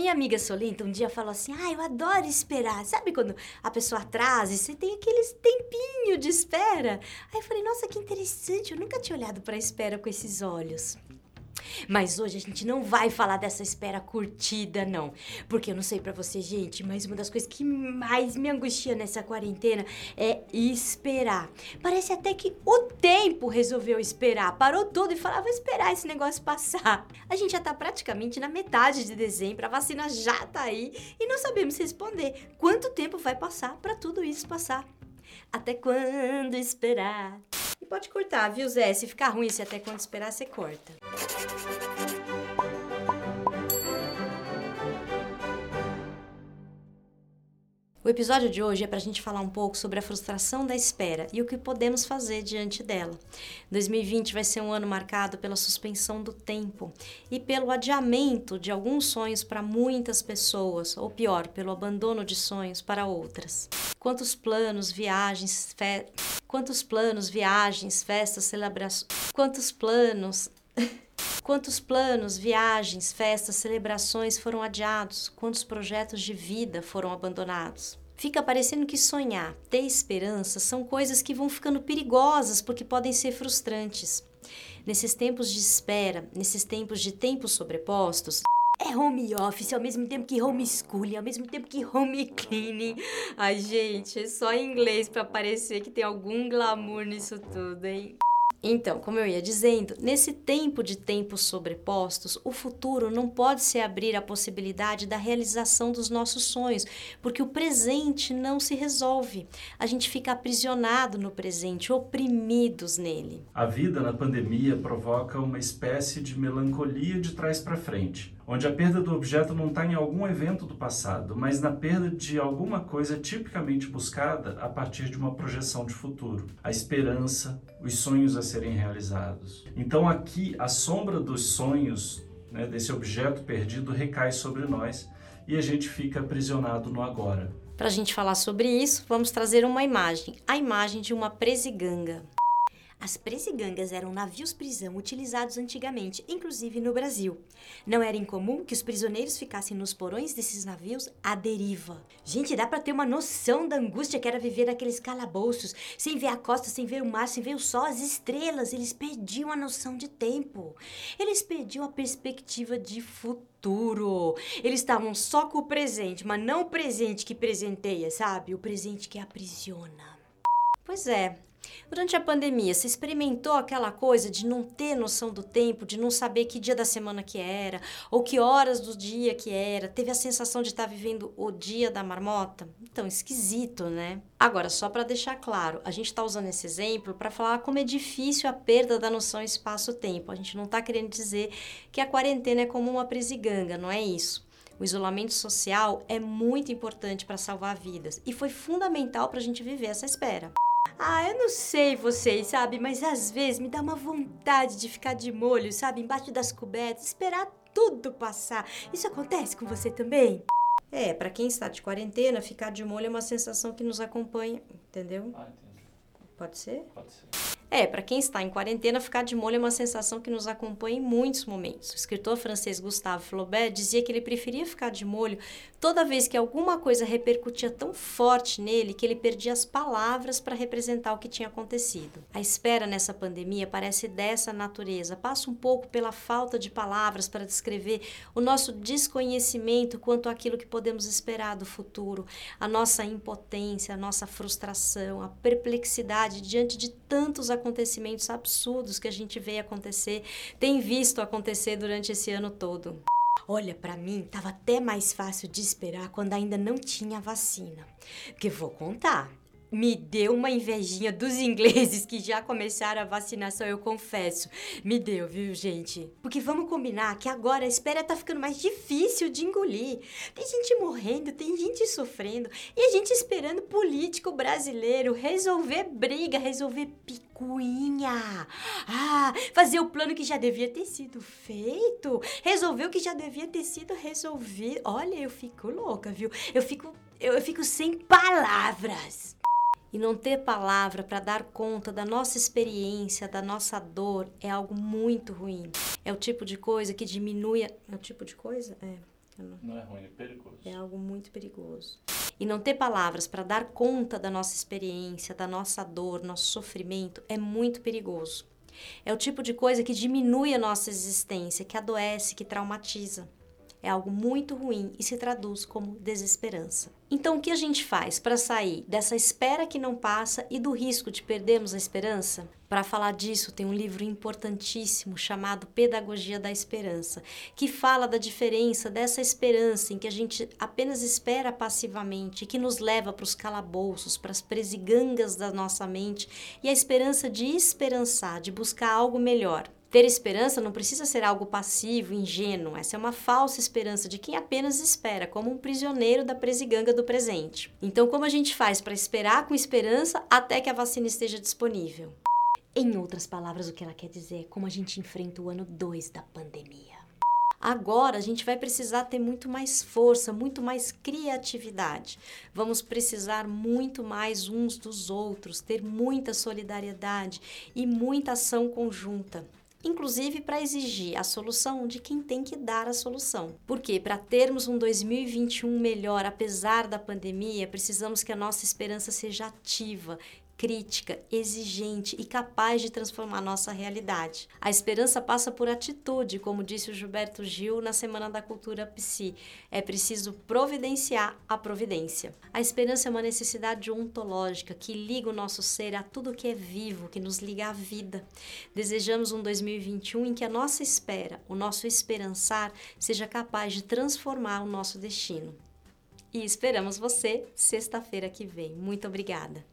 minha amiga Solenta um dia falou assim: Ah, eu adoro esperar. Sabe quando a pessoa atrasa e você tem aquele tempinho de espera? Aí eu falei: Nossa, que interessante, eu nunca tinha olhado para a espera com esses olhos. Mas hoje a gente não vai falar dessa espera curtida, não. Porque eu não sei para você, gente, mas uma das coisas que mais me angustia nessa quarentena é esperar. Parece até que o tempo resolveu esperar. Parou tudo e falava, esperar esse negócio passar. A gente já tá praticamente na metade de dezembro, a vacina já tá aí e não sabemos responder quanto tempo vai passar para tudo isso passar. Até quando esperar? E pode cortar, viu, Zé? Se ficar ruim, se até quando esperar, você corta. O episódio de hoje é para a gente falar um pouco sobre a frustração da espera e o que podemos fazer diante dela. 2020 vai ser um ano marcado pela suspensão do tempo e pelo adiamento de alguns sonhos para muitas pessoas, ou pior, pelo abandono de sonhos para outras. Quantos planos, viagens. Quantos planos, viagens, festas, celebrações, quantos planos Quantos planos, viagens, festas, celebrações foram adiados? Quantos projetos de vida foram abandonados? Fica parecendo que sonhar, ter esperança são coisas que vão ficando perigosas porque podem ser frustrantes. Nesses tempos de espera, nesses tempos de tempos sobrepostos, home office ao mesmo tempo que homeschooling, ao mesmo tempo que home cleaning. Ai, gente, é só em inglês para parecer que tem algum glamour nisso tudo, hein? Então, como eu ia dizendo, nesse tempo de tempos sobrepostos, o futuro não pode se abrir à possibilidade da realização dos nossos sonhos, porque o presente não se resolve. A gente fica aprisionado no presente, oprimidos nele. A vida na pandemia provoca uma espécie de melancolia de trás para frente onde a perda do objeto não está em algum evento do passado, mas na perda de alguma coisa tipicamente buscada a partir de uma projeção de futuro, a esperança, os sonhos a serem realizados. Então aqui a sombra dos sonhos, né, desse objeto perdido, recai sobre nós e a gente fica aprisionado no agora. Para a gente falar sobre isso, vamos trazer uma imagem, a imagem de uma presiganga. As presigangas eram navios-prisão utilizados antigamente, inclusive no Brasil. Não era incomum que os prisioneiros ficassem nos porões desses navios à deriva. Gente, dá para ter uma noção da angústia que era viver naqueles calabouços, sem ver a costa, sem ver o mar, sem ver o sol, as estrelas. Eles perdiam a noção de tempo. Eles perdiam a perspectiva de futuro. Eles estavam só com o presente, mas não o presente que presenteia, sabe? O presente que aprisiona. Pois é, Durante a pandemia, você experimentou aquela coisa de não ter noção do tempo, de não saber que dia da semana que era, ou que horas do dia que era? Teve a sensação de estar vivendo o dia da marmota? Então, esquisito, né? Agora, só para deixar claro, a gente está usando esse exemplo para falar como é difícil a perda da noção espaço-tempo. A gente não está querendo dizer que a quarentena é como uma presiganga, não é isso. O isolamento social é muito importante para salvar vidas e foi fundamental para a gente viver essa espera. Ah, eu não sei vocês, sabe? Mas às vezes me dá uma vontade de ficar de molho, sabe? Embaixo das cobertas, esperar tudo passar. Isso acontece com você também? É, para quem está de quarentena, ficar de molho é uma sensação que nos acompanha, entendeu? Ah, entendi. Pode ser? Pode ser. É, para quem está em quarentena, ficar de molho é uma sensação que nos acompanha em muitos momentos. O escritor francês Gustave Flaubert dizia que ele preferia ficar de molho toda vez que alguma coisa repercutia tão forte nele que ele perdia as palavras para representar o que tinha acontecido. A espera nessa pandemia parece dessa natureza, passa um pouco pela falta de palavras para descrever o nosso desconhecimento quanto àquilo que podemos esperar do futuro, a nossa impotência, a nossa frustração, a perplexidade diante de tantos acontecimentos acontecimentos absurdos que a gente vê acontecer, tem visto acontecer durante esse ano todo. Olha, para mim tava até mais fácil de esperar quando ainda não tinha vacina. Que vou contar me deu uma invejinha dos ingleses que já começaram a vacinação, eu confesso. Me deu, viu, gente? Porque vamos combinar que agora a espera tá ficando mais difícil de engolir. Tem gente morrendo, tem gente sofrendo e a gente esperando político brasileiro resolver briga, resolver picuinha. Ah, fazer o plano que já devia ter sido feito, resolver o que já devia ter sido resolvido. Olha, eu fico louca, viu? Eu fico eu fico sem palavras e não ter palavra para dar conta da nossa experiência, da nossa dor, é algo muito ruim. É o tipo de coisa que diminui. A... É o tipo de coisa? É. Não, não é ruim, é perigoso. É algo muito perigoso. E não ter palavras para dar conta da nossa experiência, da nossa dor, nosso sofrimento é muito perigoso. É o tipo de coisa que diminui a nossa existência, que adoece, que traumatiza é algo muito ruim e se traduz como desesperança. Então, o que a gente faz para sair dessa espera que não passa e do risco de perdermos a esperança? Para falar disso, tem um livro importantíssimo chamado Pedagogia da Esperança, que fala da diferença dessa esperança em que a gente apenas espera passivamente, que nos leva para os calabouços, para as presigangas da nossa mente, e a esperança de esperançar, de buscar algo melhor. Ter esperança não precisa ser algo passivo, ingênuo. Essa é uma falsa esperança de quem apenas espera, como um prisioneiro da presiganga do presente. Então, como a gente faz para esperar com esperança até que a vacina esteja disponível? Em outras palavras, o que ela quer dizer é como a gente enfrenta o ano 2 da pandemia. Agora a gente vai precisar ter muito mais força, muito mais criatividade. Vamos precisar muito mais uns dos outros, ter muita solidariedade e muita ação conjunta inclusive para exigir a solução de quem tem que dar a solução. Porque para termos um 2021 melhor, apesar da pandemia, precisamos que a nossa esperança seja ativa, crítica, exigente e capaz de transformar nossa realidade. A esperança passa por atitude, como disse o Gilberto Gil na Semana da Cultura Psi. É preciso providenciar a providência. A esperança é uma necessidade ontológica que liga o nosso ser a tudo que é vivo, que nos liga à vida. Desejamos um 2021 em que a nossa espera, o nosso esperançar, seja capaz de transformar o nosso destino. E esperamos você sexta-feira que vem. Muito obrigada.